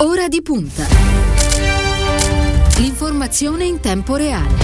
Ora di punta. L'informazione in tempo reale.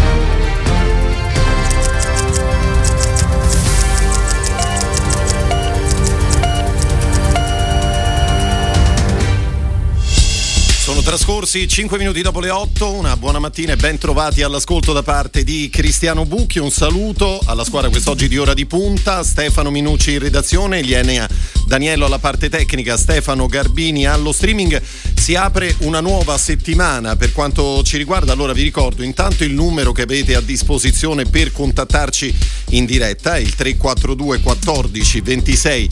Sono trascorsi 5 minuti dopo le 8, una buona mattina e ben trovati all'ascolto da parte di Cristiano Bucchi, un saluto alla squadra quest'oggi di Ora di Punta, Stefano Minucci in redazione, Lienea Daniello alla parte tecnica, Stefano Garbini allo streaming. Si apre una nuova settimana per quanto ci riguarda, allora vi ricordo intanto il numero che avete a disposizione per contattarci in diretta, il 342 14 26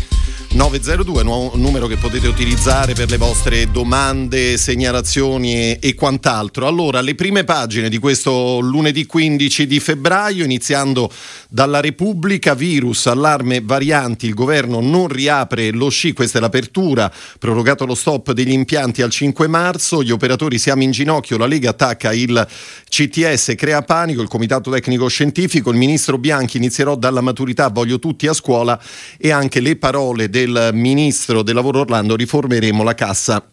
902, nuovo numero che potete utilizzare per le vostre domande, segnalazioni e, quant'altro. Allora, le prime pagine di questo lunedì 15 di febbraio, iniziando dalla Repubblica, virus, allarme, varianti, il governo non riapre lo sci, questa è l'apertura, prorogato lo stop degli impianti al 5 marzo, gli operatori siamo in ginocchio, la Lega attacca il CTS, crea panico, il Comitato Tecnico Scientifico, il Ministro Bianchi inizierò dalla maturità, voglio tutti a scuola e anche le parole del ministro del lavoro Orlando riformeremo la cassa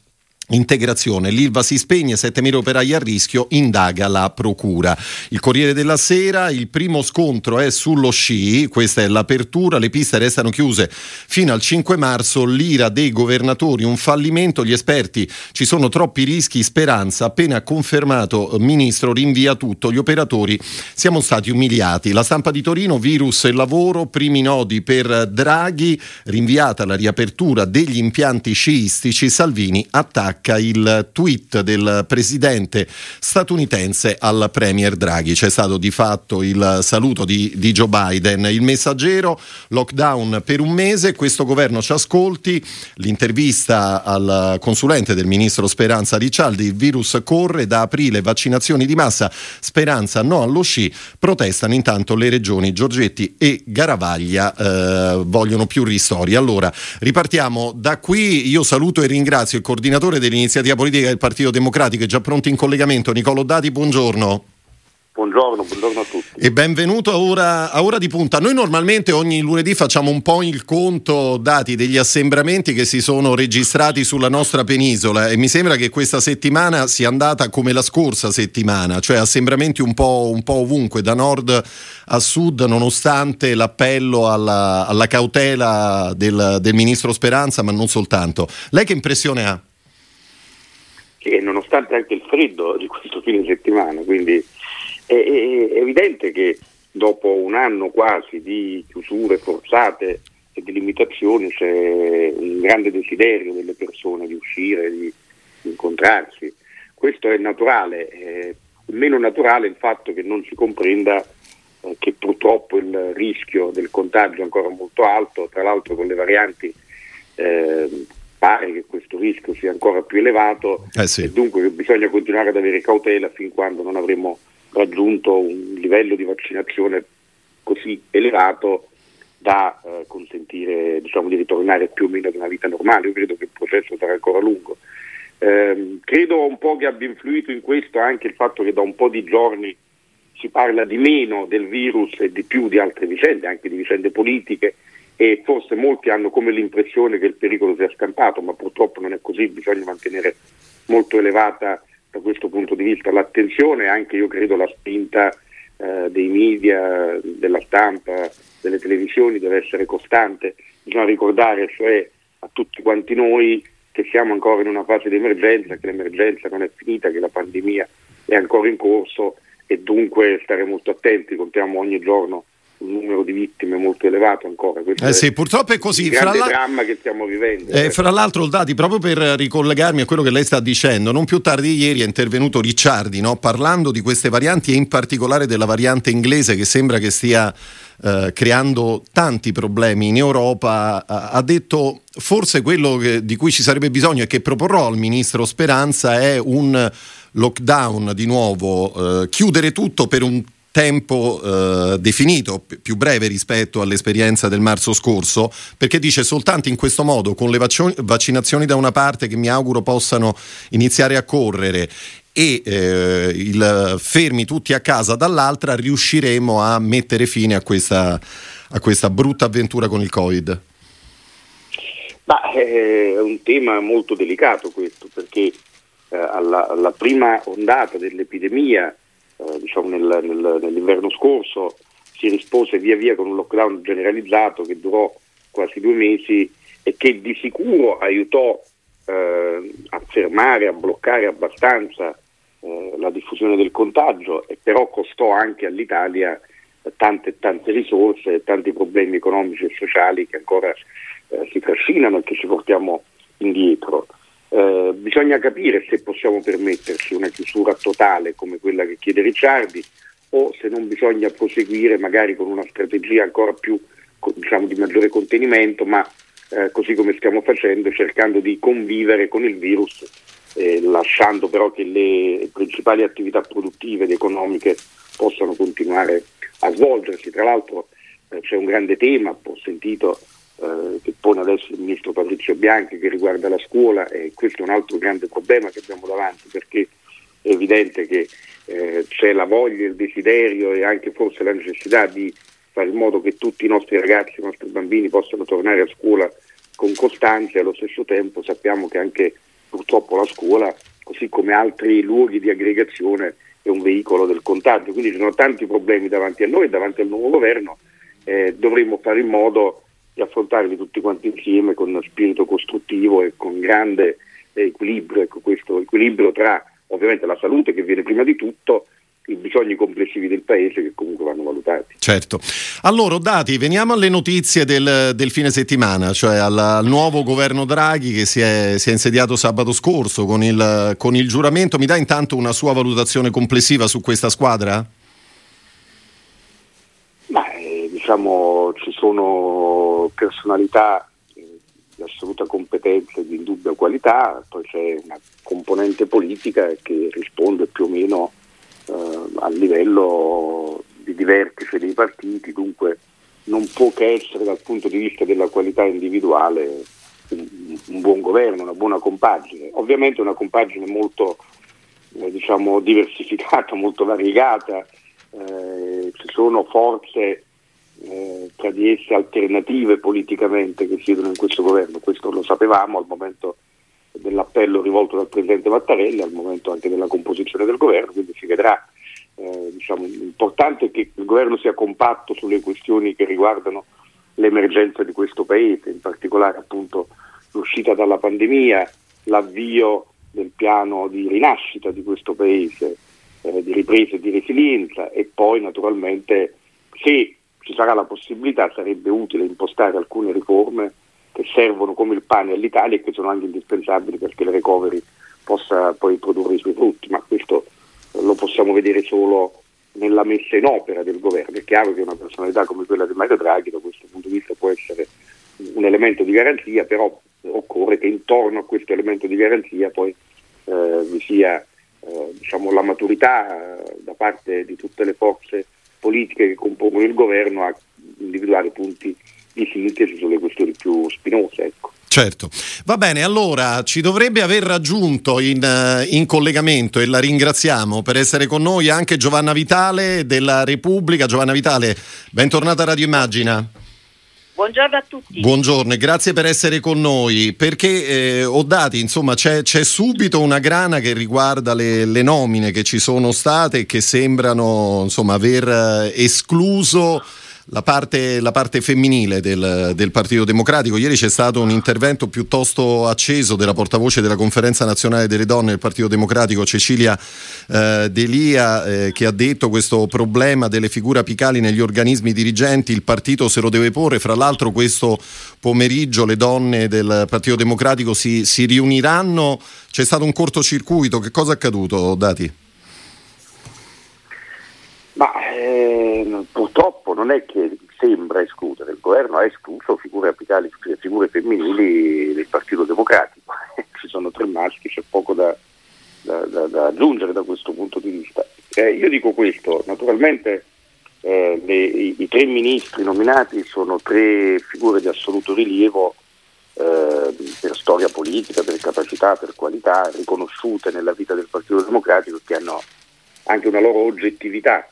Integrazione, l'Ilva si spegne, 7.000 operai a rischio, indaga la procura. Il Corriere della Sera, il primo scontro è sullo sci, questa è l'apertura, le piste restano chiuse fino al 5 marzo, l'ira dei governatori, un fallimento, gli esperti, ci sono troppi rischi, speranza, appena confermato ministro rinvia tutto, gli operatori siamo stati umiliati. La stampa di Torino, virus e lavoro, primi nodi per Draghi, rinviata la riapertura degli impianti sciistici, Salvini attacca il tweet del presidente statunitense al premier Draghi. C'è stato di fatto il saluto di, di Joe Biden. Il messaggero, lockdown per un mese, questo governo ci ascolti. L'intervista al consulente del ministro Speranza Riccialdi, il virus corre da aprile, vaccinazioni di massa, Speranza no allo sci, protestano intanto le regioni Giorgetti e Garavaglia eh, vogliono più ristori. Allora, ripartiamo da qui, io saluto e ringrazio il coordinatore del dell'iniziativa politica del Partito Democratico, è già pronto in collegamento. Nicolo Dati, buongiorno. Buongiorno, buongiorno, a tutti. E benvenuto a ora, a ora, di punta. Noi normalmente ogni lunedì facciamo un po' il conto dati degli assembramenti che si sono registrati sulla nostra penisola e mi sembra che questa settimana sia andata come la scorsa settimana, cioè assembramenti un po', un po ovunque, da nord a sud, nonostante l'appello alla, alla cautela del, del ministro Speranza, ma non soltanto. Lei che impressione ha? Che nonostante anche il freddo di questo fine settimana, quindi è, è, evidente che dopo un anno quasi di chiusure forzate e di limitazioni c'è un grande desiderio delle persone di uscire, di, incontrarsi. Questo è naturale, è meno naturale il fatto che non si comprenda eh, che purtroppo il rischio del contagio è ancora molto alto, tra l'altro con le varianti eh, pare che questo rischio sia ancora più elevato eh sì. e dunque bisogna continuare ad avere cautela fin quando non avremo raggiunto un livello di vaccinazione così elevato da eh, consentire diciamo, di ritornare più o meno ad una vita normale. Io credo che il processo sarà ancora lungo. Eh, credo un po' che abbia influito in questo anche il fatto che da un po' di giorni si parla di meno del virus e di più di altre vicende, anche di vicende politiche e forse molti hanno come l'impressione che il pericolo sia scampato, ma purtroppo non è così, bisogna mantenere molto elevata da questo punto di vista l'attenzione. E anche io credo la spinta eh, dei media, della stampa, delle televisioni deve essere costante. Bisogna ricordare cioè a tutti quanti noi che siamo ancora in una fase di emergenza, che l'emergenza non è finita, che la pandemia è ancora in corso e dunque stare molto attenti, contiamo ogni giorno un numero di vittime molto elevato ancora. Questo eh sì, purtroppo è così. Il grande fra la... dramma che stiamo vivendo. Eh, fra l'altro, Dati, proprio per ricollegarmi a quello che lei sta dicendo, non più tardi ieri è intervenuto Ricciardi no? parlando di queste varianti e in particolare della variante inglese che sembra che stia eh, creando tanti problemi in Europa. ha detto forse quello che, di cui ci sarebbe bisogno e che proporrò al ministro Speranza è un lockdown di nuovo, eh, chiudere tutto per un tempo eh, definito, più breve rispetto all'esperienza del marzo scorso, perché dice soltanto in questo modo, con le vaccinazioni da una parte che mi auguro possano iniziare a correre e eh, il fermi tutti a casa dall'altra, riusciremo a mettere fine a questa, a questa brutta avventura con il Covid. Ma eh, è un tema molto delicato questo, perché eh, alla, alla, prima ondata dell'epidemia, eh, diciamo nel, nel, nell'inverno scorso, si rispose via via con un lockdown generalizzato che durò quasi due mesi e che di sicuro aiutò eh, a fermare, a bloccare abbastanza eh, la diffusione del contagio e però costò anche all'Italia tante tante risorse e tanti problemi economici e sociali che ancora eh, si trascinano e che ci portiamo indietro. Eh, bisogna capire se possiamo permetterci una chiusura totale come quella che chiede Ricciardi o se non bisogna proseguire magari con una strategia ancora più diciamo, di maggiore contenimento, ma eh, così come stiamo facendo, cercando di convivere con il virus, eh, lasciando però che le principali attività produttive ed economiche possano continuare a svolgersi. Tra l'altro eh, c'è un grande tema, ho sentito eh, che pone adesso il ministro Patrizio Bianchi che riguarda la scuola e questo è un altro grande problema che abbiamo davanti perché è evidente che eh, c'è la voglia, il desiderio e anche forse la necessità di fare in modo che tutti i nostri ragazzi, i nostri bambini possano tornare a scuola con costanza e allo stesso tempo sappiamo che anche purtroppo la scuola, così come altri luoghi di aggregazione, è un veicolo del contagio. Quindi ci sono tanti problemi davanti a noi davanti al nuovo governo. Eh, dovremmo fare in modo di affrontarli tutti quanti insieme con spirito costruttivo e con grande equilibrio. Ecco, questo equilibrio tra ovviamente la salute che viene prima di tutto i bisogni complessivi del paese che comunque vanno valutati. Certo. Allora, Dati, veniamo alle notizie del, del fine settimana, cioè al, al, nuovo governo Draghi che si è, si è insediato sabato scorso con il, con il, giuramento. Mi dà intanto una sua valutazione complessiva su questa squadra? Ma, eh, diciamo, ci sono personalità eh, di assoluta competenza e di indubbia qualità, poi c'è una componente politica che risponde più o meno eh, a livello di, di vertice dei partiti, dunque non può che essere dal punto di vista della qualità individuale un, un buon governo, una buona compagine. Ovviamente una compagine molto eh, diciamo, diversificata, molto variegata, eh, ci sono forze eh, tra di esse alternative politicamente che siedono in questo governo, questo lo sapevamo al momento dell'appello rivolto dal Presidente Mattarelli al momento anche della composizione del governo, quindi si vedrà. Eh, diciamo, l'importante che il governo sia compatto sulle questioni che riguardano l'emergenza di questo Paese, in particolare appunto l'uscita dalla pandemia, l'avvio del piano di rinascita di questo Paese, eh, di ripresa e di resilienza e poi naturalmente se ci sarà la possibilità sarebbe utile impostare alcune riforme che servono come il pane all'Italia e che sono anche indispensabili perché il recovery possa poi produrre i suoi frutti, ma questo lo possiamo vedere solo nella messa in opera del governo. È chiaro che una personalità come quella di Mario Draghi da questo punto di vista può essere un elemento di garanzia, però occorre che intorno a questo elemento di garanzia poi eh, vi sia eh, diciamo, la maturità eh, da parte di tutte le forze politiche che compongono il governo a individuare punti di sintesi sulle questioni più spinose. Ecco. Certo, va bene, allora ci dovrebbe aver raggiunto in, eh, in, collegamento e la ringraziamo per essere con noi anche Giovanna Vitale della Repubblica. Giovanna Vitale, bentornata a Radio Immagina. Buongiorno a tutti. Buongiorno e grazie per essere con noi. Perché eh, ho dati, insomma, c'è, c'è, subito una grana che riguarda le, le, nomine che ci sono state e che sembrano insomma, aver eh, escluso la parte, la parte femminile del, del, Partito Democratico. Ieri c'è stato un intervento piuttosto acceso della portavoce della Conferenza Nazionale delle Donne del Partito Democratico, Cecilia eh, Delia, eh, che ha detto questo problema delle figure apicali negli organismi dirigenti, il partito se lo deve porre. Fra l'altro questo pomeriggio le donne del Partito Democratico si, si riuniranno. C'è stato un cortocircuito, che cosa è accaduto, Dati? Ma eh, purtroppo non è che sembra escludere, il governo ha escluso figure apicali, figure femminili del Partito Democratico, ci sono tre maschi, c'è poco da, da, da, da aggiungere da questo punto di vista. Eh, io dico questo, naturalmente eh, le, i, i, tre ministri nominati sono tre figure di assoluto rilievo eh, per storia politica, per capacità, per qualità, riconosciute nella vita del Partito Democratico che hanno anche una loro oggettività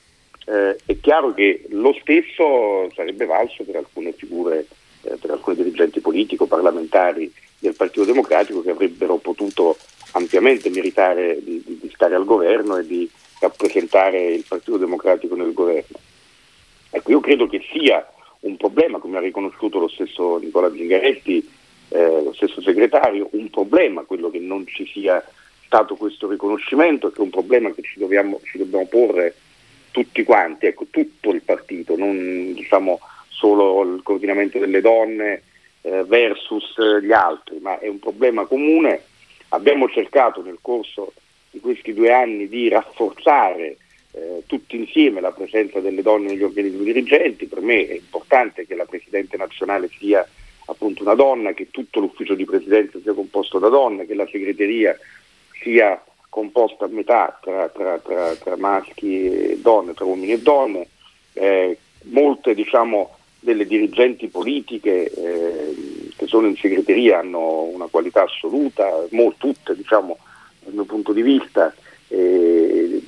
eh, è chiaro che lo stesso sarebbe valso per alcune figure, eh, per alcuni dirigenti politico-parlamentari del Partito Democratico che avrebbero potuto ampiamente meritare di, di, di stare al governo e di rappresentare il Partito Democratico nel governo. Ecco, io credo che sia un problema, come ha riconosciuto lo stesso Nicola Zingaretti, eh, lo stesso segretario, un problema quello che non ci sia stato questo riconoscimento, che è un problema che ci dobbiamo, ci dobbiamo porre tutti quanti, ecco, tutto il partito, non diciamo solo il coordinamento delle donne eh, versus gli altri, ma è un problema comune. Abbiamo cercato nel corso di questi due anni di rafforzare eh, tutti insieme la presenza delle donne negli organismi dirigenti, per me è importante che la Presidente nazionale sia appunto una donna, che tutto l'ufficio di presidenza sia composto da donne, che la segreteria sia composta a metà tra, tra, tra, tra maschi e donne, tra uomini e donne, eh, molte diciamo, delle dirigenti politiche eh, che sono in segreteria hanno una qualità assoluta, mo, tutte diciamo, dal mio punto di vista, eh,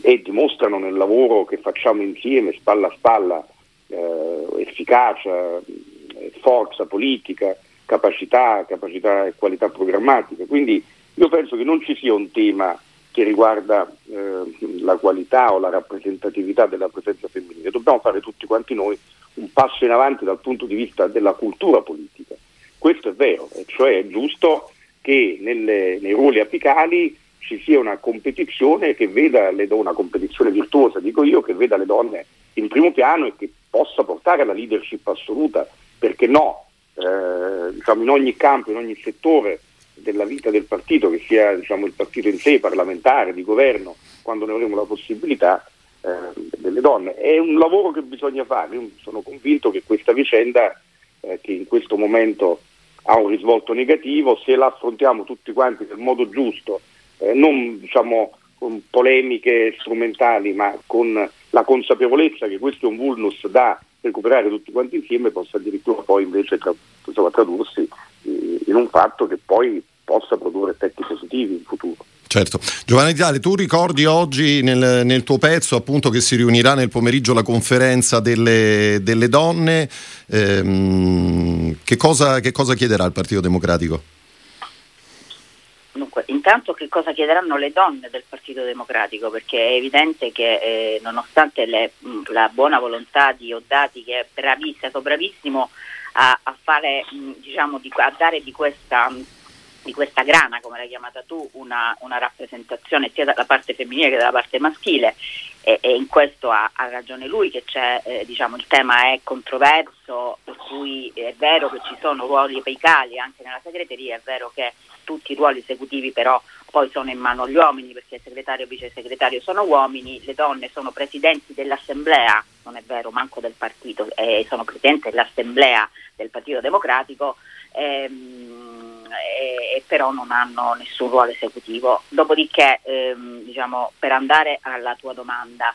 e dimostrano nel lavoro che facciamo insieme, spalla a spalla, eh, efficacia, forza politica, capacità, capacità e qualità programmatica. Quindi io penso che non ci sia un tema che riguarda eh, la qualità o la rappresentatività della presenza femminile, dobbiamo fare tutti quanti noi un passo in avanti dal punto di vista della cultura politica. Questo è vero, e cioè è giusto che nelle, nei ruoli apicali ci sia una competizione che veda le donne, una competizione virtuosa, dico io, che veda le donne in primo piano e che possa portare alla leadership assoluta, perché no, eh, diciamo in ogni campo, in ogni settore della vita del partito, che sia diciamo, il partito in sé, parlamentare, di governo, quando ne avremo la possibilità, eh, delle donne. È un lavoro che bisogna fare, io sono convinto che questa vicenda, eh, che in questo momento ha un risvolto negativo, se la affrontiamo tutti quanti nel modo giusto, eh, non diciamo, con polemiche strumentali, ma con la consapevolezza che questo è un vulnus da recuperare tutti quanti insieme, possa addirittura poi invece tra, insomma, tradursi eh, in un fatto che poi possa produrre effetti positivi in futuro. Certo. Giovanni Vitale, tu ricordi oggi nel, nel, tuo pezzo appunto che si riunirà nel pomeriggio la conferenza delle, delle donne, ehm, che, cosa, che cosa chiederà il Partito Democratico? Intanto che cosa chiederanno le donne del Partito Democratico? Perché è evidente che eh, nonostante le, la buona volontà di Oddati, che è bravissimo, è stato bravissimo a, a, fare, diciamo, di, a dare di questa di questa grana, come l'hai chiamata tu, una, una, rappresentazione sia dalla parte femminile che dalla parte maschile e, e in questo ha, ha, ragione lui che eh, diciamo, il tema è controverso, per cui è vero che ci sono ruoli apicali anche nella segreteria, è vero che tutti i ruoli esecutivi però poi sono in mano agli uomini perché il segretario e il vice segretario sono uomini, le donne sono presidenti dell'assemblea, non è vero manco del partito, eh, sono presidenti dell'assemblea del Partito Democratico. Ehm, e, e, però non hanno nessun ruolo esecutivo. Dopodiché, ehm, diciamo, per andare alla tua domanda,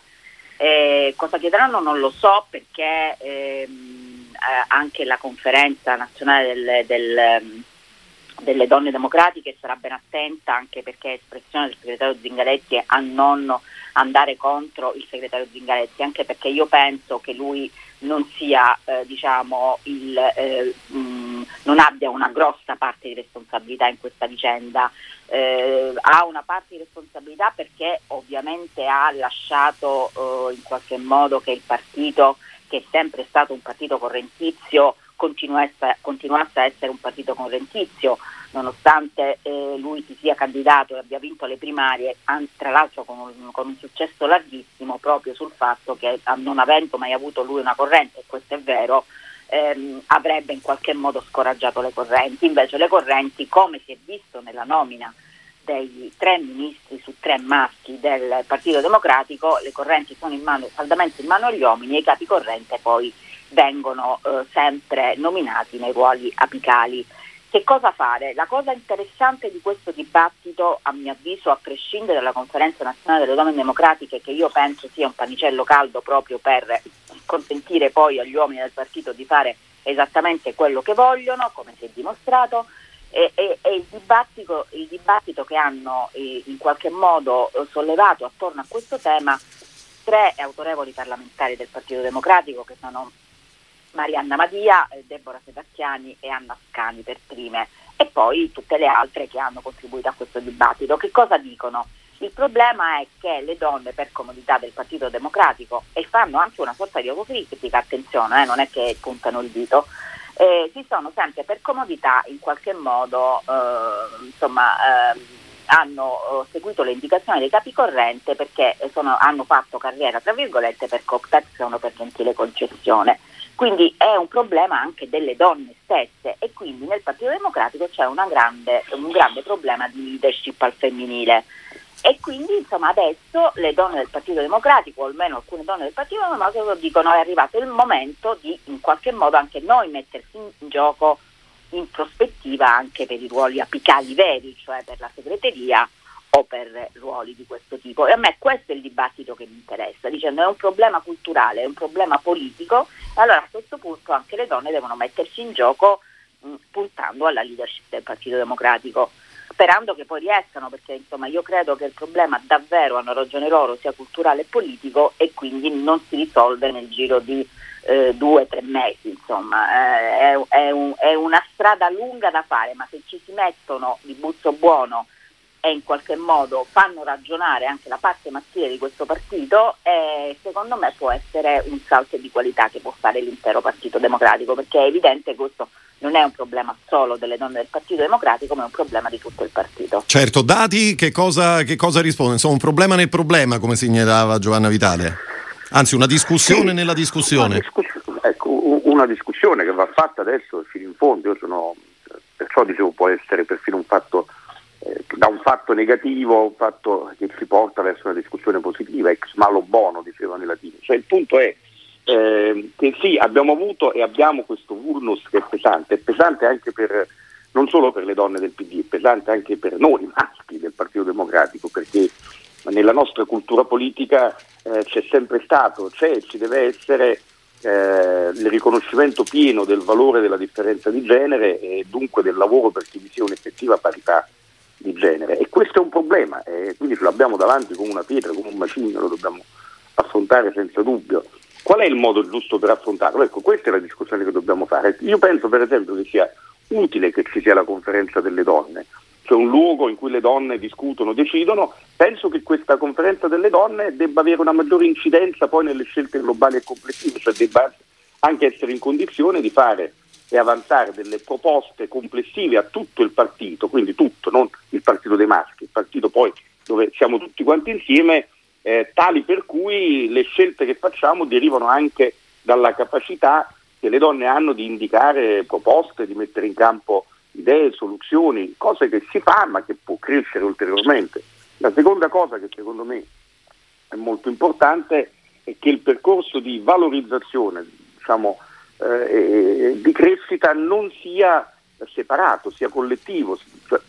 eh, cosa chiederanno non lo so perché ehm, eh, anche la conferenza nazionale del, del, delle donne democratiche sarà ben attenta anche perché è espressione del segretario Zingaretti a non andare contro il segretario Zingaretti, anche perché io penso che lui non sia eh, diciamo il, eh, mh, non abbia una grossa parte di responsabilità in questa vicenda. Eh, ha una parte di responsabilità perché ovviamente ha lasciato eh, in qualche modo che il partito che è sempre stato un partito correntizio continuasse, a essere un partito correntizio nonostante eh, lui si sia candidato e abbia vinto le primarie, an- tra l'altro con un, con un, successo larghissimo proprio sul fatto che non avendo mai avuto lui una corrente, e questo è vero, ehm, avrebbe in qualche modo scoraggiato le correnti. Invece le correnti, come si è visto nella nomina dei tre ministri su tre maschi del Partito Democratico, le correnti sono in mano, saldamente in mano agli uomini e i capi corrente poi vengono eh, sempre nominati nei ruoli apicali. Che cosa fare? La cosa interessante di questo dibattito, a mio avviso, a prescindere dalla conferenza nazionale delle donne democratiche, che io penso sia un panicello caldo proprio per consentire poi agli uomini del partito di fare esattamente quello che vogliono, come si è dimostrato, è, è, è il, dibattito, il, dibattito, che hanno eh, in qualche modo eh, sollevato attorno a questo tema tre autorevoli parlamentari del Partito Democratico che sono Marianna Madia, eh, Deborah Sebastiani e Anna Scani per prime e poi tutte le altre che hanno contribuito a questo dibattito. Che cosa dicono? Il problema è che le donne per comodità del Partito Democratico e fanno anche una sorta di autocritica, attenzione, eh, non è che puntano il dito, eh, si sono sempre per comodità in qualche modo eh, insomma, eh, hanno eh, seguito le indicazioni dei capi corrente perché sono, hanno fatto carriera tra virgolette per cooptazione o per gentile concessione. Quindi è un problema anche delle donne stesse e quindi nel Partito Democratico c'è grande, un grande problema di leadership al femminile. E quindi insomma adesso le donne del Partito Democratico, o almeno alcune donne del Partito Democratico, dicono è arrivato il momento di in qualche modo anche noi mettersi in gioco in prospettiva anche per i ruoli apicali veri, cioè per la segreteria o per ruoli di questo tipo. E a me questo è il dibattito che mi interessa, dicendo è un problema culturale, è un problema politico, allora a questo punto anche le donne devono mettersi in gioco mh, puntando alla leadership del Partito Democratico, sperando che poi riescano, perché insomma io credo che il problema davvero, hanno ragione loro, sia culturale e politico e quindi non si risolve nel giro di eh, due o tre mesi, insomma, eh, è, è, un, è una strada lunga da fare, ma se ci si mettono di buzzo buono e in qualche modo fanno ragionare anche la parte maschile di questo partito, eh, secondo me può essere un salto di qualità che può fare l'intero Partito Democratico, perché è evidente che questo non è un problema solo delle donne del Partito Democratico, ma è un problema di tutto il partito. Certo, dati che cosa, che cosa risponde? Insomma, un problema nel problema, come segnalava Giovanna Vitale. Anzi, una discussione sì, nella discussione. Una, discuss- ecco, una discussione che va fatta adesso fino in fondo. Io sono, perciò dicevo, può essere perfino un fatto da un fatto negativo a un fatto che ci porta verso una discussione positiva, ex malo bono, dicevano i latini. Cioè, il punto è eh, che sì, abbiamo avuto e abbiamo questo vulnus che è pesante, è pesante anche per, non solo per le donne del PD, è pesante anche per noi maschi del Partito Democratico, perché nella nostra cultura politica eh, c'è sempre stato, c'è e ci deve essere eh, il riconoscimento pieno del valore della differenza di genere e dunque del lavoro perché vi sia un'effettiva parità di genere e questo è un problema, e quindi ce l'abbiamo davanti come una pietra, come un macigno, lo dobbiamo affrontare senza dubbio. Qual è il modo giusto per affrontarlo? Ecco, questa è la discussione che dobbiamo fare. Io penso per esempio che sia utile che ci sia la conferenza delle donne, cioè un luogo in cui le donne discutono, decidono, penso che questa conferenza delle donne debba avere una maggiore incidenza poi nelle scelte globali e complessive, cioè debba anche essere in condizione di fare e avanzare delle proposte complessive a tutto il partito, quindi tutto, non il partito dei maschi, il partito poi dove siamo tutti quanti insieme, eh, tali per cui le scelte che facciamo derivano anche dalla capacità che le donne hanno di indicare proposte, di mettere in campo idee, soluzioni, cose che si fa ma che può crescere ulteriormente. La seconda cosa che secondo me è molto importante è che il percorso di valorizzazione, diciamo, eh, di crescita non sia separato, sia collettivo. Cioè,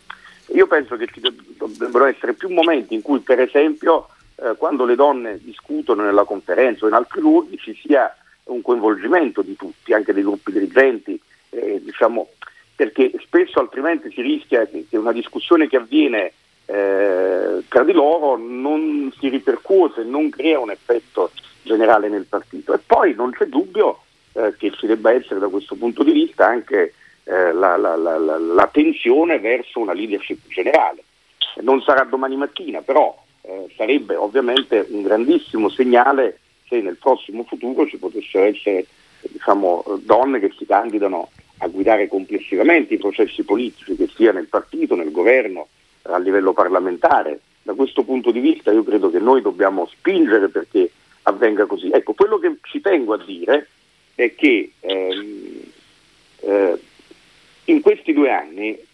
io penso che ci dovrebbero essere più momenti in cui, per esempio, eh, quando le donne discutono nella conferenza o in altri luoghi, ci sia un coinvolgimento di tutti, anche dei gruppi dirigenti, eh, diciamo, perché spesso altrimenti si rischia che, una discussione che avviene eh, tra di loro non si ripercuote, non crea un effetto generale nel partito. E poi non c'è dubbio eh, che ci debba essere da questo punto di vista anche eh, la, la, la, la, tensione verso una leadership generale. Non sarà domani mattina, però eh, sarebbe ovviamente un grandissimo segnale se nel prossimo futuro ci potessero essere diciamo, donne che si candidano a guidare complessivamente i processi politici, che sia nel partito, nel governo, a livello parlamentare. Da questo punto di vista io credo che noi dobbiamo spingere perché avvenga così. Ecco, quello che ci tengo a dire è che ehm, eh, in questi due anni, eh,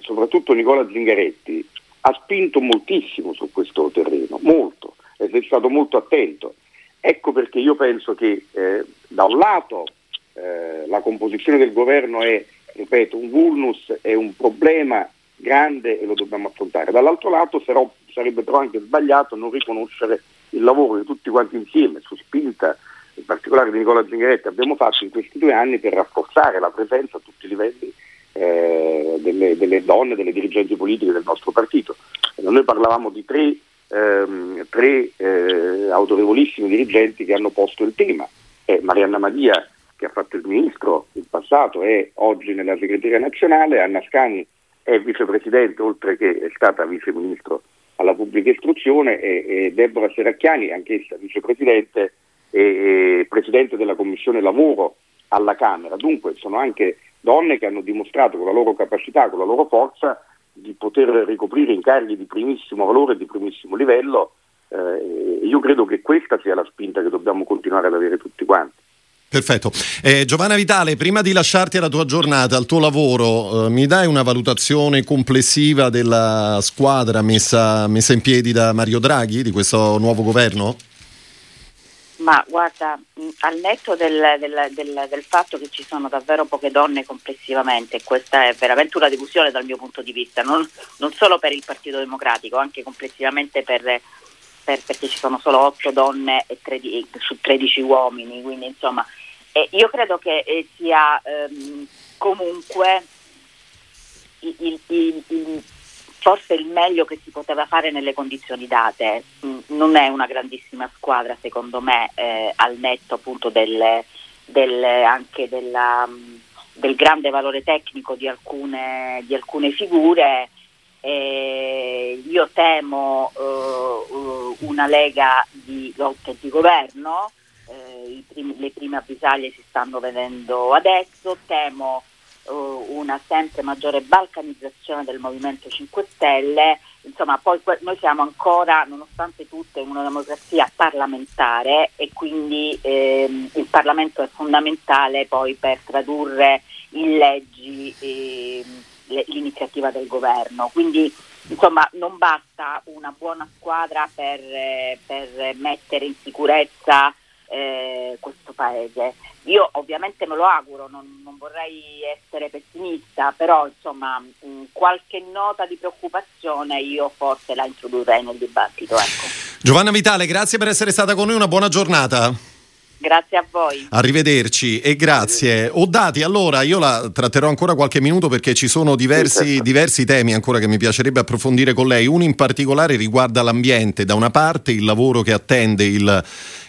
soprattutto Nicola Zingaretti, ha spinto moltissimo su questo terreno, molto, è stato molto attento. Ecco perché io penso che eh, da un lato eh, la composizione del governo è, ripeto, un vulnus, è un problema grande e lo dobbiamo affrontare. Dall'altro lato sarò, sarebbe però anche sbagliato non riconoscere il lavoro di tutti quanti insieme, su spinta in particolare di Nicola Zingaretti, abbiamo fatto in questi due anni per rafforzare la presenza a tutti i livelli eh, delle, delle, donne, delle dirigenti politiche del nostro partito. Noi parlavamo di tre, ehm, tre eh, autorevolissimi dirigenti che hanno posto il tema. Eh, Marianna Madia, che ha fatto il ministro in passato è oggi nella segreteria nazionale, Anna Scani è vicepresidente oltre che è stata viceministro alla pubblica istruzione e, e Deborah Seracchiani, anch'essa vicepresidente e, presidente della commissione lavoro alla Camera. Dunque sono anche donne che hanno dimostrato con la loro capacità, con la loro forza di poter ricoprire incarichi di primissimo valore di primissimo livello. Eh, io credo che questa sia la spinta che dobbiamo continuare ad avere tutti quanti. Perfetto. Eh, Giovanna Vitale, prima di lasciarti alla tua giornata, al tuo lavoro, eh, mi dai una valutazione complessiva della squadra messa, messa in piedi da Mario Draghi, di questo nuovo governo? Ma guarda, al netto del, del, del, del, fatto che ci sono davvero poche donne complessivamente, questa è veramente una delusione dal mio punto di vista, non, non solo per il Partito Democratico, anche complessivamente per, per, perché ci sono solo 8 donne 13, su 13 uomini, quindi insomma eh, io credo che eh, sia ehm, comunque il, il, il, forse il meglio che si poteva fare nelle condizioni date. Mm, non è una grandissima squadra secondo me eh, al netto appunto del, del, anche della, mm, del grande valore tecnico di alcune, di alcune figure. Eh, io temo uh, una lega di lotte di governo eh, prim- le prime avvisaglie si stanno vedendo adesso, temo eh, una sempre maggiore balcanizzazione del Movimento 5 Stelle, insomma poi noi siamo ancora, nonostante tutto, in una democrazia parlamentare e quindi ehm, il Parlamento è fondamentale poi per tradurre in leggi ehm, le- l'iniziativa del governo. Quindi insomma non basta una buona squadra per, eh, per mettere in sicurezza eh, questo paese. Io ovviamente me lo auguro, non, non vorrei essere pessimista, però insomma mh, qualche nota di preoccupazione io forse la introdurrei nel dibattito. Ecco. Giovanna Vitale, grazie per essere stata con noi, una buona giornata. Grazie a voi. Arrivederci e grazie. Ho dati, allora io la tratterò ancora qualche minuto perché ci sono diversi, certo. diversi, temi ancora che mi piacerebbe approfondire con lei. Uno in particolare riguarda l'ambiente, da una parte il lavoro che attende il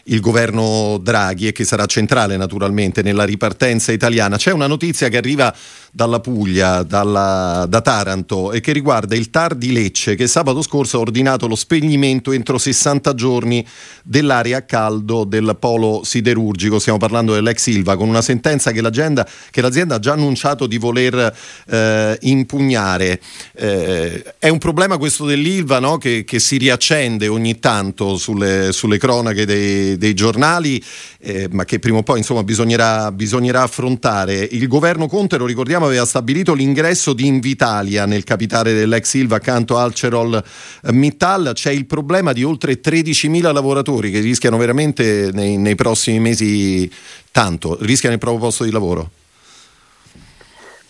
il governo Draghi e che sarà centrale naturalmente nella ripartenza italiana. C'è una notizia che arriva dalla Puglia, dalla, da Taranto e che riguarda il TAR di Lecce che sabato scorso ha ordinato lo spegnimento entro 60 giorni dell'area a caldo del polo siderurgico. Stiamo parlando dell'ex Silva con una sentenza che, che l'azienda ha già annunciato di voler eh, impugnare. Eh, è un problema questo dell'Ilva no? che, che, si riaccende ogni tanto sulle, sulle cronache dei, giornali, eh, ma che prima o poi insomma, bisognerà, bisognerà affrontare. Il governo Conte, lo ricordiamo, aveva stabilito l'ingresso di Invitalia nel capitale dell'ex Silva accanto a Alcerol Mittal. C'è il problema di oltre 13.000 lavoratori che rischiano veramente nei, nei prossimi mesi tanto, rischiano il proprio posto di lavoro.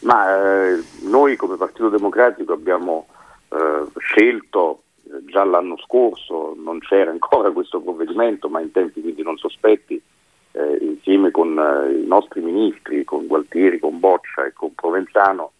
Ma eh, noi come Partito Democratico abbiamo eh, scelto eh, già l'anno scorso, non c'era ancora questo provvedimento, ma in tempi quindi non sospetti, eh, insieme con eh, i nostri ministri, con Gualtieri, con Boccia e con Provenzano,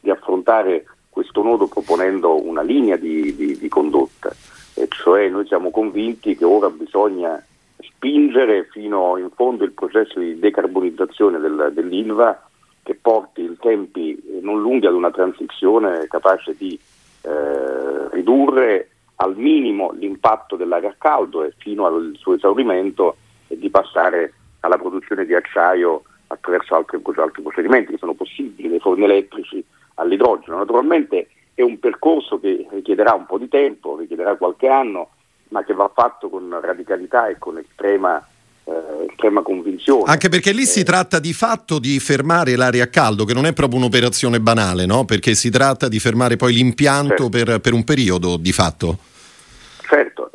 di affrontare questo nodo proponendo una linea di, di, di condotta, e cioè noi siamo convinti che ora bisogna spingere fino in fondo il processo di decarbonizzazione del, dell'ILVA che porti in tempi non lunghi ad una transizione capace di eh, ridurre al minimo l'impatto dell'aria a caldo e fino al suo esaurimento e di passare alla produzione di acciaio attraverso altri, altri procedimenti che sono possibili, dai forni elettrici all'idrogeno. Naturalmente è un percorso che richiederà un po' di tempo, richiederà qualche anno, ma che va fatto con radicalità e con estrema estrema convinzione. Anche perché lì eh, si tratta di fatto di fermare l'aria a caldo, che non è proprio un'operazione banale, no? perché si tratta di fermare poi l'impianto certo. per, per, un periodo di fatto. Certo,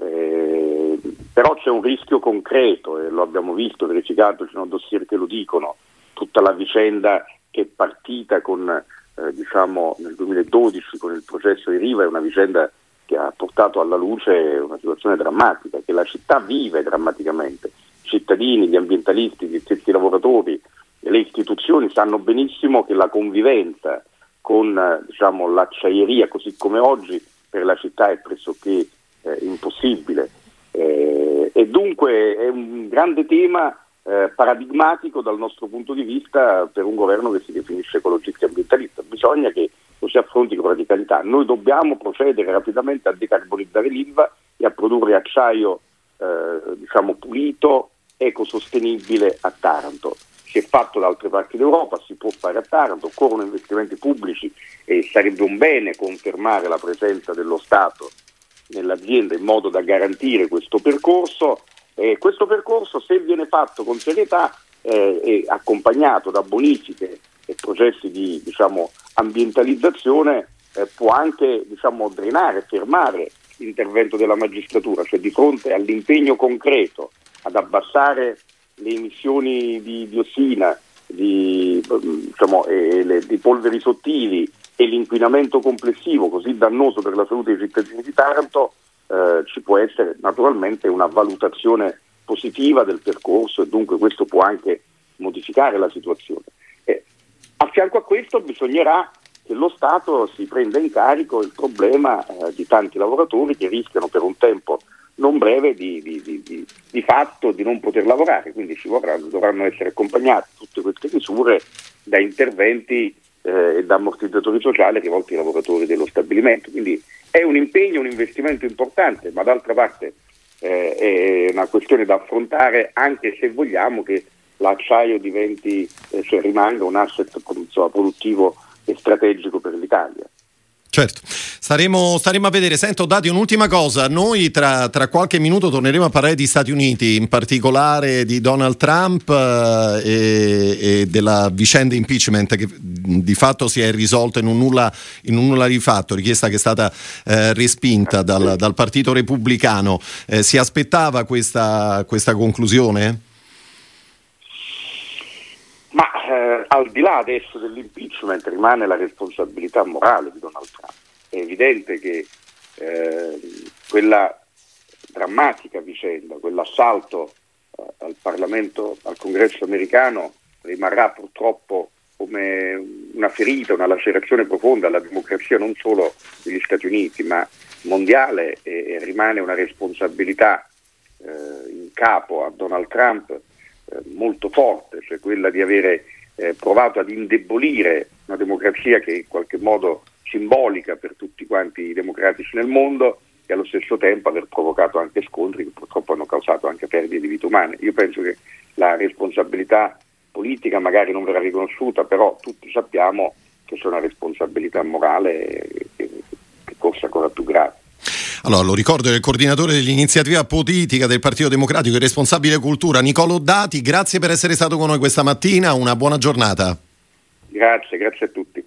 però c'è un rischio concreto e lo abbiamo visto, verificato, ci sono dossier che lo dicono, tutta la vicenda che è partita con, eh, diciamo, nel 2012 con il processo di Riva è una vicenda che ha portato alla luce una situazione drammatica, che la città vive drammaticamente. Cittadini, gli ambientalisti, gli stessi lavoratori le istituzioni sanno benissimo che la convivenza con diciamo, l'acciaieria così come oggi per la città è pressoché eh, impossibile. Eh, e dunque è un grande tema eh, paradigmatico dal nostro punto di vista per un governo che si definisce ecologista e ambientalista. Bisogna che lo si affronti con radicalità. Noi dobbiamo procedere rapidamente a decarbonizzare l'ILVA e a produrre acciaio eh, diciamo, pulito, ecosostenibile a Taranto. Si è fatto da altre parti d'Europa, si può fare a Taranto, occorrono investimenti pubblici e sarebbe un bene confermare la presenza dello Stato nell'azienda in modo da garantire questo percorso. Eh, questo percorso, se viene fatto con serietà eh, e accompagnato da bonifiche e processi di diciamo, ambientalizzazione, eh, può anche diciamo, drenare, fermare l'intervento della magistratura, cioè di fronte all'impegno concreto ad abbassare le emissioni di diossina, di, diciamo, le, di polveri sottili e l'inquinamento complessivo così dannoso per la salute dei cittadini di Taranto, eh, ci può essere naturalmente una valutazione positiva del percorso e dunque questo può anche modificare la situazione. Eh, a fianco a questo bisognerà che lo Stato si prenda in carico il problema eh, di tanti lavoratori che rischiano per un tempo non breve di, di, di, di fatto di non poter lavorare, quindi vorranno, dovranno essere accompagnate tutte queste misure da interventi eh, e da ammortizzatori sociali rivolti ai lavoratori dello stabilimento. Quindi è un impegno, un investimento importante, ma d'altra parte eh, è una questione da affrontare anche se vogliamo che l'acciaio diventi, eh, cioè rimanga un asset produttivo e strategico per l'Italia. Certo, staremo, staremo, a vedere. Sento, Dati, un'ultima cosa. Noi tra, tra, qualche minuto torneremo a parlare di Stati Uniti, in particolare di Donald Trump eh, e, e, della vicenda impeachment che di fatto si è risolta in un nulla, in un nulla di fatto, richiesta che è stata eh, respinta dal, dal, Partito Repubblicano. Eh, si aspettava questa, questa conclusione? eh, al di là adesso dell'impeachment rimane la responsabilità morale di Donald Trump. È evidente che eh, quella drammatica vicenda, quell'assalto eh, al Parlamento, al Congresso americano, rimarrà purtroppo come una ferita, una lacerazione profonda alla democrazia non solo degli Stati Uniti ma mondiale e, e rimane una responsabilità eh, in capo a Donald Trump eh, molto forte, cioè quella di avere eh, provato ad indebolire una democrazia che è in qualche modo simbolica per tutti quanti i democratici nel mondo e allo stesso tempo aver provocato anche scontri che purtroppo hanno causato anche perdite di vite umane. Io penso che la responsabilità politica magari non verrà riconosciuta, però tutti sappiamo che c'è una responsabilità morale che, che forse ancora più grave. Allora, lo ricordo, è il coordinatore dell'iniziativa politica del Partito Democratico e responsabile cultura, Nicolo Dati. Grazie per essere stato con noi questa mattina, una buona giornata. Grazie, grazie a tutti.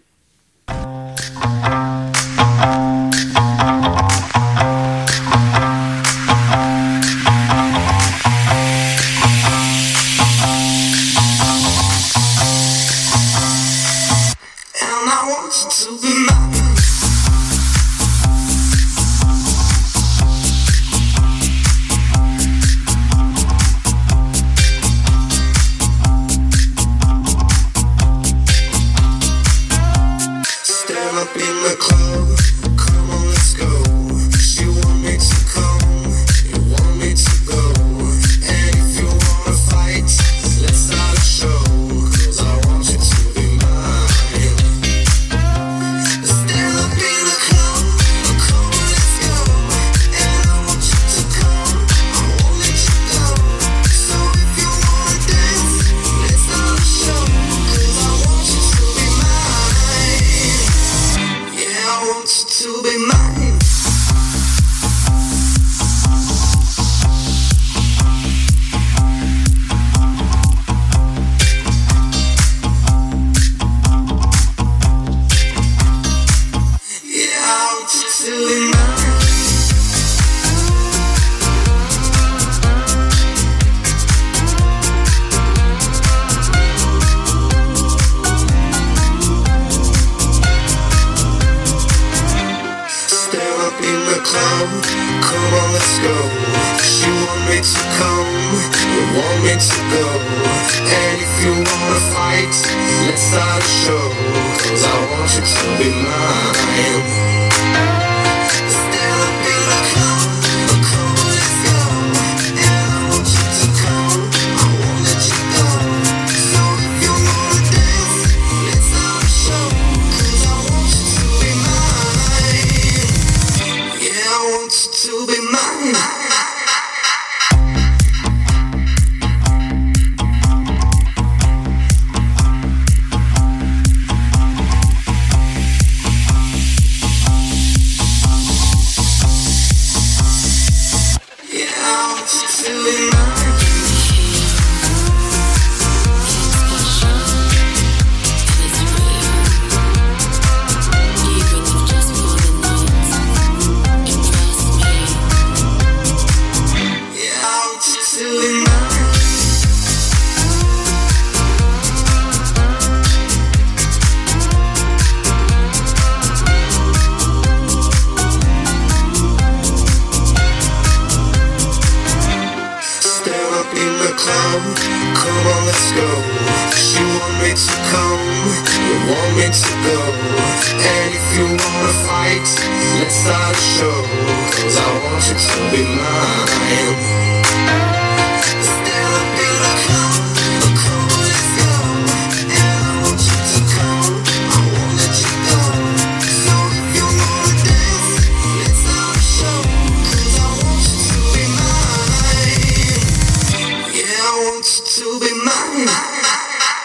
want you to be mine.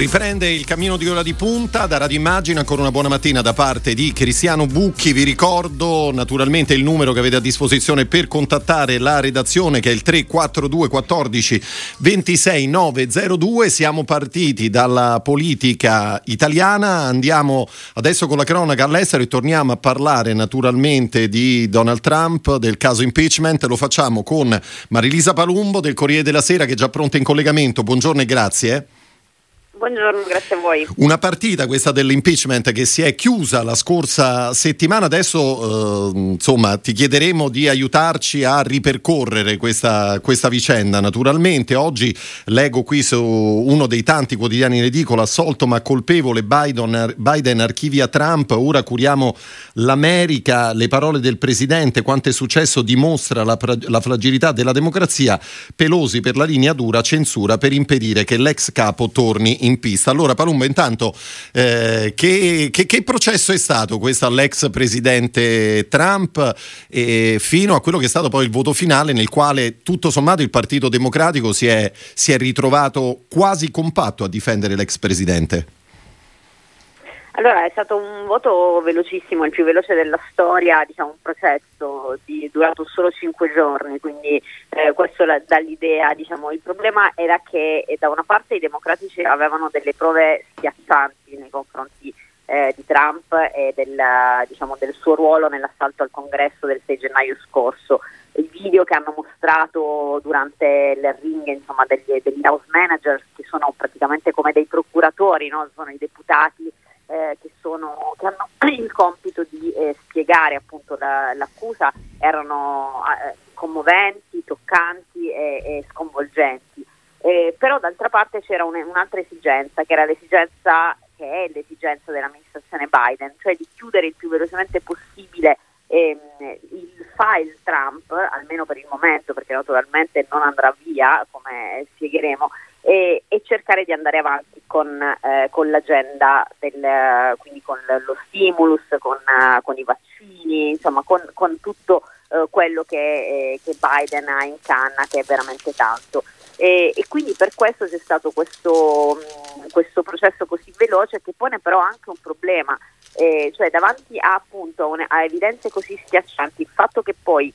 Riprende il cammino di ora di punta da Radio Immagine. Ancora una buona mattina da parte di Cristiano Bucchi. Vi ricordo naturalmente il numero che avete a disposizione per contattare la redazione che è il 342 14 26 902. Siamo partiti dalla politica italiana, andiamo adesso con la cronaca all'estero e torniamo a parlare naturalmente di Donald Trump, del caso impeachment. Lo facciamo con Marilisa Palumbo del Corriere della Sera che è già pronta in collegamento. Buongiorno e grazie. Buongiorno, grazie a voi. Una partita questa dell'impeachment che si è chiusa la scorsa settimana, adesso eh, insomma ti chiederemo di aiutarci a ripercorrere questa, questa, vicenda. Naturalmente oggi leggo qui su uno dei tanti quotidiani in edicola, assolto ma colpevole Biden, Biden archivia Trump, ora curiamo l'America, le parole del Presidente, quanto è successo dimostra la, la fragilità della democrazia, Pelosi per la linea dura, censura per impedire che l'ex capo torni in in pista. Allora Palumbo, intanto eh, che, che, che, processo è stato questo all'ex presidente Trump eh, fino a quello che è stato poi il voto finale nel quale tutto sommato il Partito Democratico si è, si è ritrovato quasi compatto a difendere l'ex presidente? Allora è stato un voto velocissimo, il più veloce della storia, diciamo un processo di, durato solo cinque giorni, quindi eh, questo la, dà l'idea, diciamo, il problema era che eh, da una parte i democratici avevano delle prove schiaccianti nei confronti eh, di Trump e del, diciamo, del suo ruolo nell'assalto al congresso del 6 gennaio scorso. I video che hanno mostrato durante il ring insomma, degli, degli house managers, che sono praticamente come dei procuratori, no? sono i deputati eh, che, sono, che, hanno il compito di eh, spiegare appunto la, l'accusa erano eh, commoventi, toccanti e, e sconvolgenti. Però d'altra parte c'era un, un'altra esigenza, che era l'esigenza che è l'esigenza dell'amministrazione Biden, cioè di chiudere il più velocemente possibile ehm, il file Trump, almeno per il momento, perché naturalmente non andrà via, come spiegheremo, e, e cercare di andare avanti con, eh, con l'agenda, del, quindi con lo stimulus, con, uh, con i vaccini, insomma con, con tutto uh, quello che, eh, che, Biden ha in canna, che è veramente tanto. E, e quindi per questo c'è stato questo, mm, questo, processo così veloce che pone però anche un problema, eh, cioè davanti a, appunto, a evidenze così schiaccianti, il fatto che poi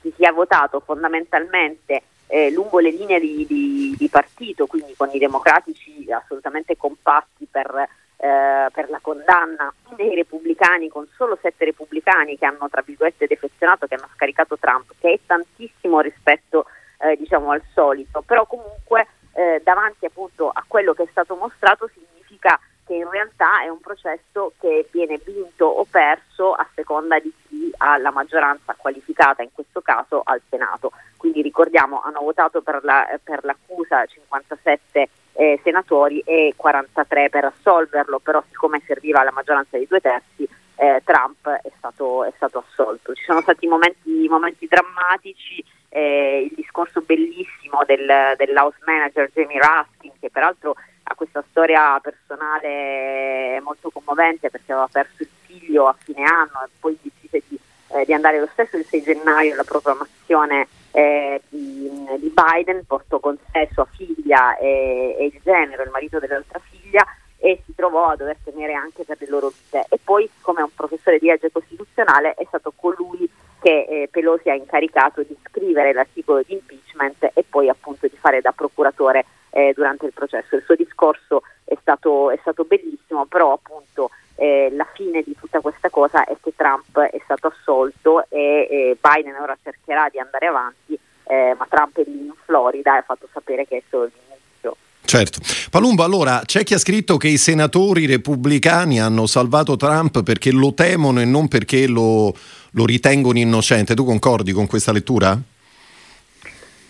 si sia votato fondamentalmente eh, lungo le linee di, di, di, partito, quindi con i democratici assolutamente compatti per, eh, per, la condanna dei repubblicani, con solo sette repubblicani che hanno tra virgolette defezionato, che hanno scaricato Trump, che è tantissimo rispetto eh, diciamo al solito, però comunque eh, davanti appunto a quello che è stato mostrato significa che in realtà è un processo che viene vinto o perso a seconda di chi ha la maggioranza qualificata, in questo caso al Senato. Quindi ricordiamo, hanno votato per, la, per l'accusa 57 eh, senatori e 43 per assolverlo, però siccome serviva la maggioranza dei due terzi eh, Trump è stato, è stato, assolto. Ci sono stati momenti, momenti drammatici, eh, il discorso bellissimo del, dell'house manager Jamie Raskin, che peraltro ha questa storia personale molto commovente perché aveva perso il figlio a fine anno e poi decise di, eh, di andare lo stesso il 6 gennaio alla proclamazione eh, di, di, Biden, portò con sé sua figlia e, e il genero, il marito dell'altra figlia e si trovò a dover tenere anche per le loro vite. E poi, come un professore di legge costituzionale, è stato colui che eh, Pelosi ha incaricato di scrivere l'articolo di impeachment e poi appunto di fare da procuratore eh, durante il processo. Il suo discorso è stato, è stato bellissimo, però appunto eh, la fine di tutta questa cosa è che Trump è stato assolto e Biden ora cercherà di andare avanti, eh, ma Trump è lì in Florida e ha fatto sapere che è solo l'inizio. Certo. Palumbo, allora c'è chi ha scritto che i senatori repubblicani hanno salvato Trump perché lo temono e non perché lo, lo ritengono innocente. Tu concordi con questa lettura?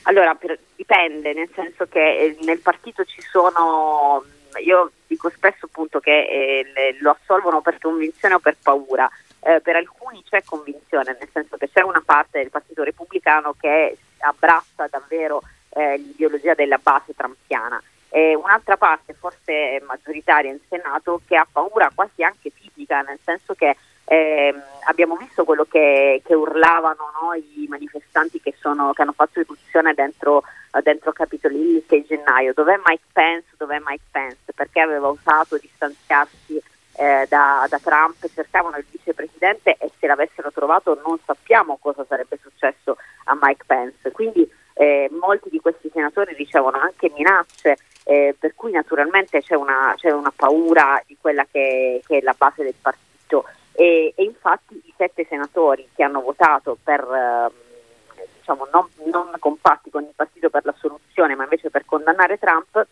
Allora, per, dipende, nel senso che eh, nel partito ci sono, io dico spesso appunto che eh, lo assolvono per convinzione o per paura. Eh, per alcuni c'è convinzione, nel senso che c'è una parte del Partito Repubblicano che abbraccia davvero eh, l'ideologia della base trampiana e un'altra parte, forse maggioritaria in Senato, che ha paura quasi anche tipica, nel senso che eh, abbiamo visto quello che, che urlavano no, i manifestanti che, sono, che, hanno fatto irruzione dentro, dentro Capitol Hill il 6 gennaio. Dov'è Mike Pence? Dov'è Mike Pence? Perché aveva usato distanziarsi eh, da, da, Trump, cercavano il vicepresidente e se l'avessero trovato non sappiamo cosa sarebbe successo a Mike Pence. Quindi eh, molti di questi senatori ricevono anche minacce, eh, per cui naturalmente c'è una, c'è una paura di quella che, che, è la base del partito e, e, infatti i sette senatori che hanno votato per, eh, diciamo, non, non compatti con il partito per la soluzione ma invece per condannare Trump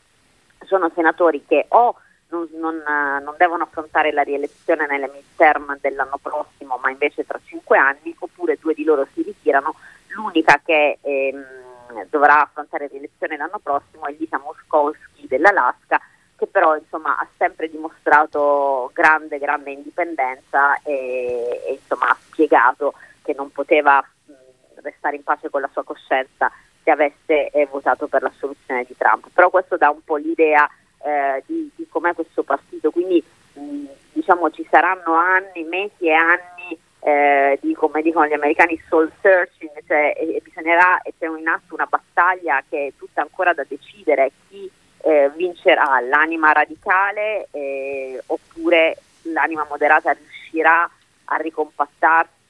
sono senatori che o non, non, non, devono affrontare la rielezione nelle midterm dell'anno prossimo, ma invece tra cinque anni, oppure due di loro si ritirano. L'unica che ehm, dovrà affrontare rielezione l'anno prossimo è Lisa Moskowski dell'Alaska, che però insomma, ha sempre dimostrato grande, grande indipendenza e, e insomma, ha spiegato che non poteva mh, restare in pace con la sua coscienza se avesse eh, votato per la soluzione di Trump. Però questo dà un po' l'idea eh, di, di, com'è questo partito, quindi mh, diciamo ci saranno anni, mesi e anni eh, di, come dicono gli americani, soul searching, cioè e, e bisognerà, e c'è in atto una battaglia che è tutta ancora da decidere chi eh, vincerà, l'anima radicale eh, oppure l'anima moderata riuscirà a ricompattarsi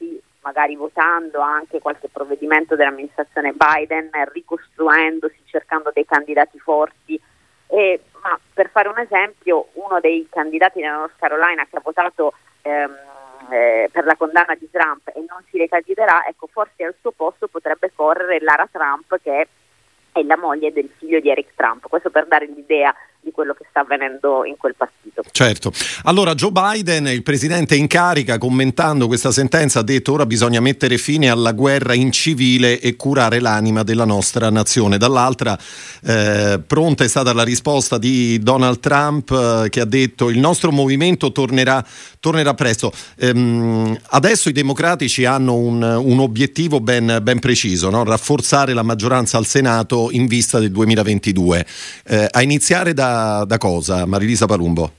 magari votando anche qualche provvedimento dell'amministrazione Biden, ricostruendosi, cercando dei candidati forti. E, ma per fare un esempio, uno dei candidati della North Carolina che ha votato ehm, eh, per la condanna di Trump e non si ricandiderà, ecco forse al suo posto potrebbe correre Lara Trump che è la moglie del figlio di Eric Trump. Questo per dare l'idea di quello che sta avvenendo in quel partito. Certo. Allora Joe Biden, il presidente in carica, commentando questa sentenza, ha detto ora bisogna mettere fine alla guerra in civile e curare l'anima della nostra nazione. Dall'altra, eh, pronta è stata la risposta di Donald Trump eh, che ha detto il nostro movimento tornerà, tornerà presto. Ehm, adesso i democratici hanno un, un obiettivo ben, ben preciso, no? rafforzare la maggioranza al Senato in vista del 2022. Eh, a iniziare da da, cosa, Marilisa Palumbo?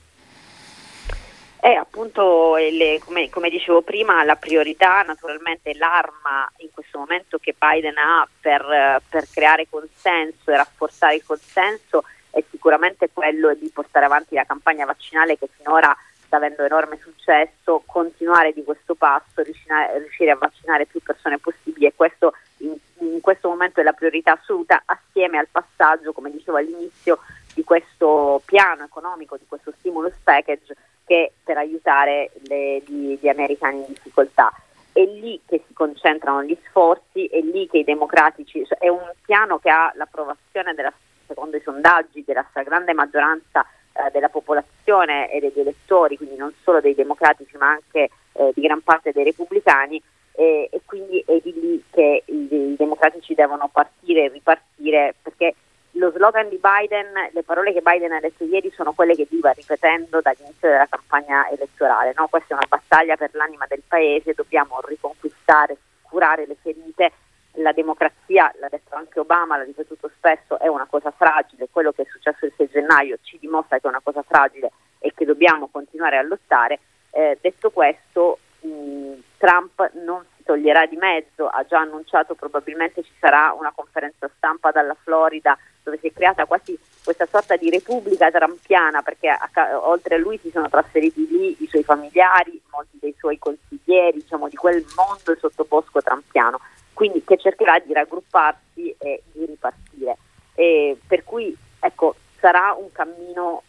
È appunto, le, come, come, dicevo prima, la priorità naturalmente l'arma in questo momento che Biden ha per, per creare consenso e rafforzare il consenso è sicuramente quello di portare avanti la campagna vaccinale che finora sta avendo enorme successo, continuare di questo passo, riuscire a vaccinare più persone possibili e questo in, in questo momento è la priorità assoluta assieme al passaggio, come dicevo all'inizio, di questo piano economico, di questo stimulus package che per aiutare le, gli, gli americani in difficoltà. È lì che si concentrano gli sforzi, è lì che i democratici, cioè è un piano che ha l'approvazione della, secondo i sondaggi della stragrande maggioranza eh, della popolazione e degli elettori, quindi non solo dei democratici ma anche eh, di gran parte dei repubblicani e, e quindi è di lì che i, i democratici devono partire e ripartire perché lo slogan di Biden, le parole che Biden ha detto ieri sono quelle che viva ripetendo dall'inizio della campagna elettorale. No? Questa è una battaglia per l'anima del paese, dobbiamo riconquistare, curare le ferite. La democrazia, l'ha detto anche Obama, l'ha ripetuto spesso, è una cosa fragile. Quello che è successo il 6 gennaio ci dimostra che è una cosa fragile e che dobbiamo continuare a lottare. Eh, detto questo, mh, Trump non si toglierà di mezzo, ha già annunciato probabilmente ci sarà una conferenza stampa dalla Florida dove si è creata quasi questa sorta di repubblica trampiana perché a, oltre a lui si sono trasferiti lì i suoi familiari, molti dei suoi consiglieri, diciamo di quel mondo sottobosco trampiano, quindi che cercherà di raggrupparsi e di ripartire. E per cui ecco, sarà un cammino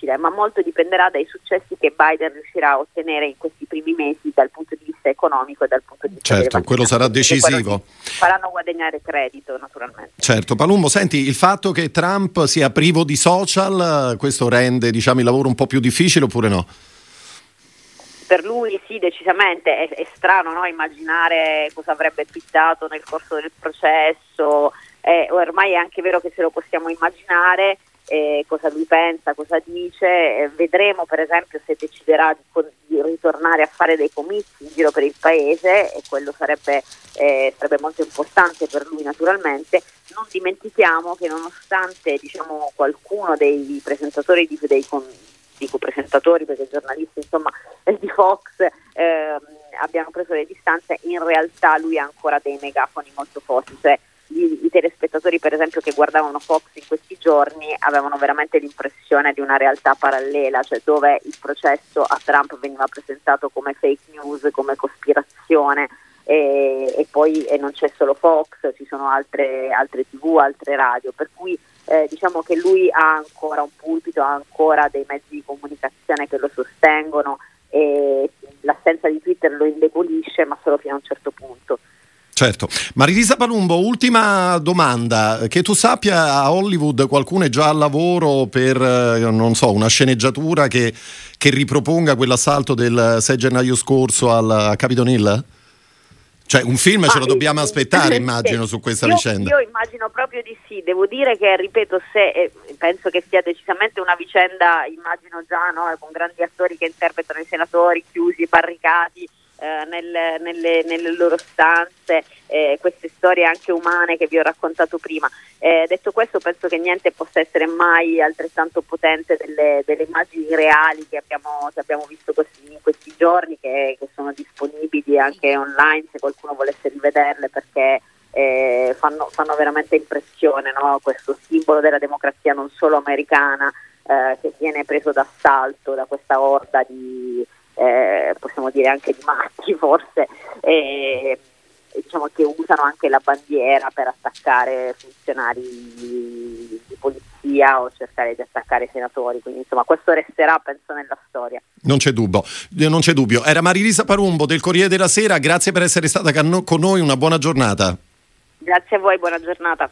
difficile, ma molto dipenderà dai successi che Biden riuscirà a ottenere in questi primi mesi dal punto di vista economico e dal punto di vista Certo, quello sarà decisivo. Faranno guadagnare credito, naturalmente. Certo, Palumbo, senti, il fatto che Trump sia privo di social, questo rende diciamo, il lavoro un po' più difficile oppure no? per lui sì, decisamente è, è strano no? immaginare cosa avrebbe twittato nel corso del processo, eh, ormai è anche vero che se lo possiamo immaginare, eh, cosa lui pensa, cosa dice. Eh, vedremo per esempio se deciderà di, di, ritornare a fare dei comizi in giro per il paese e quello sarebbe, eh, sarebbe molto importante per lui naturalmente. Non dimentichiamo che nonostante diciamo, qualcuno dei presentatori di, dei dico presentatori perché giornalisti insomma di Fox eh, abbiano preso le distanze, in realtà lui ha ancora dei megafoni molto forti. Cioè, i, i, telespettatori per esempio che guardavano Fox in questi giorni avevano veramente l'impressione di una realtà parallela, cioè dove il processo a Trump veniva presentato come fake news, come cospirazione e, e poi e non c'è solo Fox, ci sono altre, altre tv, altre radio, per cui eh, diciamo che lui ha ancora un pulpito, ha ancora dei mezzi di comunicazione che lo sostengono e l'assenza di Twitter lo indebolisce ma solo fino a un certo punto. Certo. Marilisa Palumbo, ultima domanda. Che tu sappia a Hollywood qualcuno è già al lavoro per, eh, non so, una sceneggiatura che, che riproponga quell'assalto del 6 gennaio scorso al, Capitol Hill? Cioè un film ce lo dobbiamo aspettare, immagino, su questa io, vicenda. Io immagino proprio di sì. Devo dire che, ripeto, se, eh, penso che sia decisamente una vicenda, immagino già, no, con grandi attori che interpretano i senatori chiusi, barricati, eh, nelle, nelle, nelle, loro stanze, eh, queste storie anche umane che vi ho raccontato prima. Eh, detto questo penso che niente possa essere mai altrettanto potente delle, delle immagini reali che abbiamo, che abbiamo visto questi, in questi giorni, che, che, sono disponibili anche online se qualcuno volesse rivederle perché eh, fanno, fanno, veramente impressione no? questo simbolo della democrazia non solo americana eh, che viene preso d'assalto da questa orda di eh, possiamo dire anche di matti forse, e, diciamo che usano anche la bandiera per attaccare funzionari di, polizia o cercare di attaccare senatori, quindi insomma questo resterà penso nella storia. Non c'è dubbio, non c'è dubbio. Era Marilisa Parumbo del Corriere della Sera, grazie per essere stata con noi, una buona giornata. Grazie a voi, buona giornata.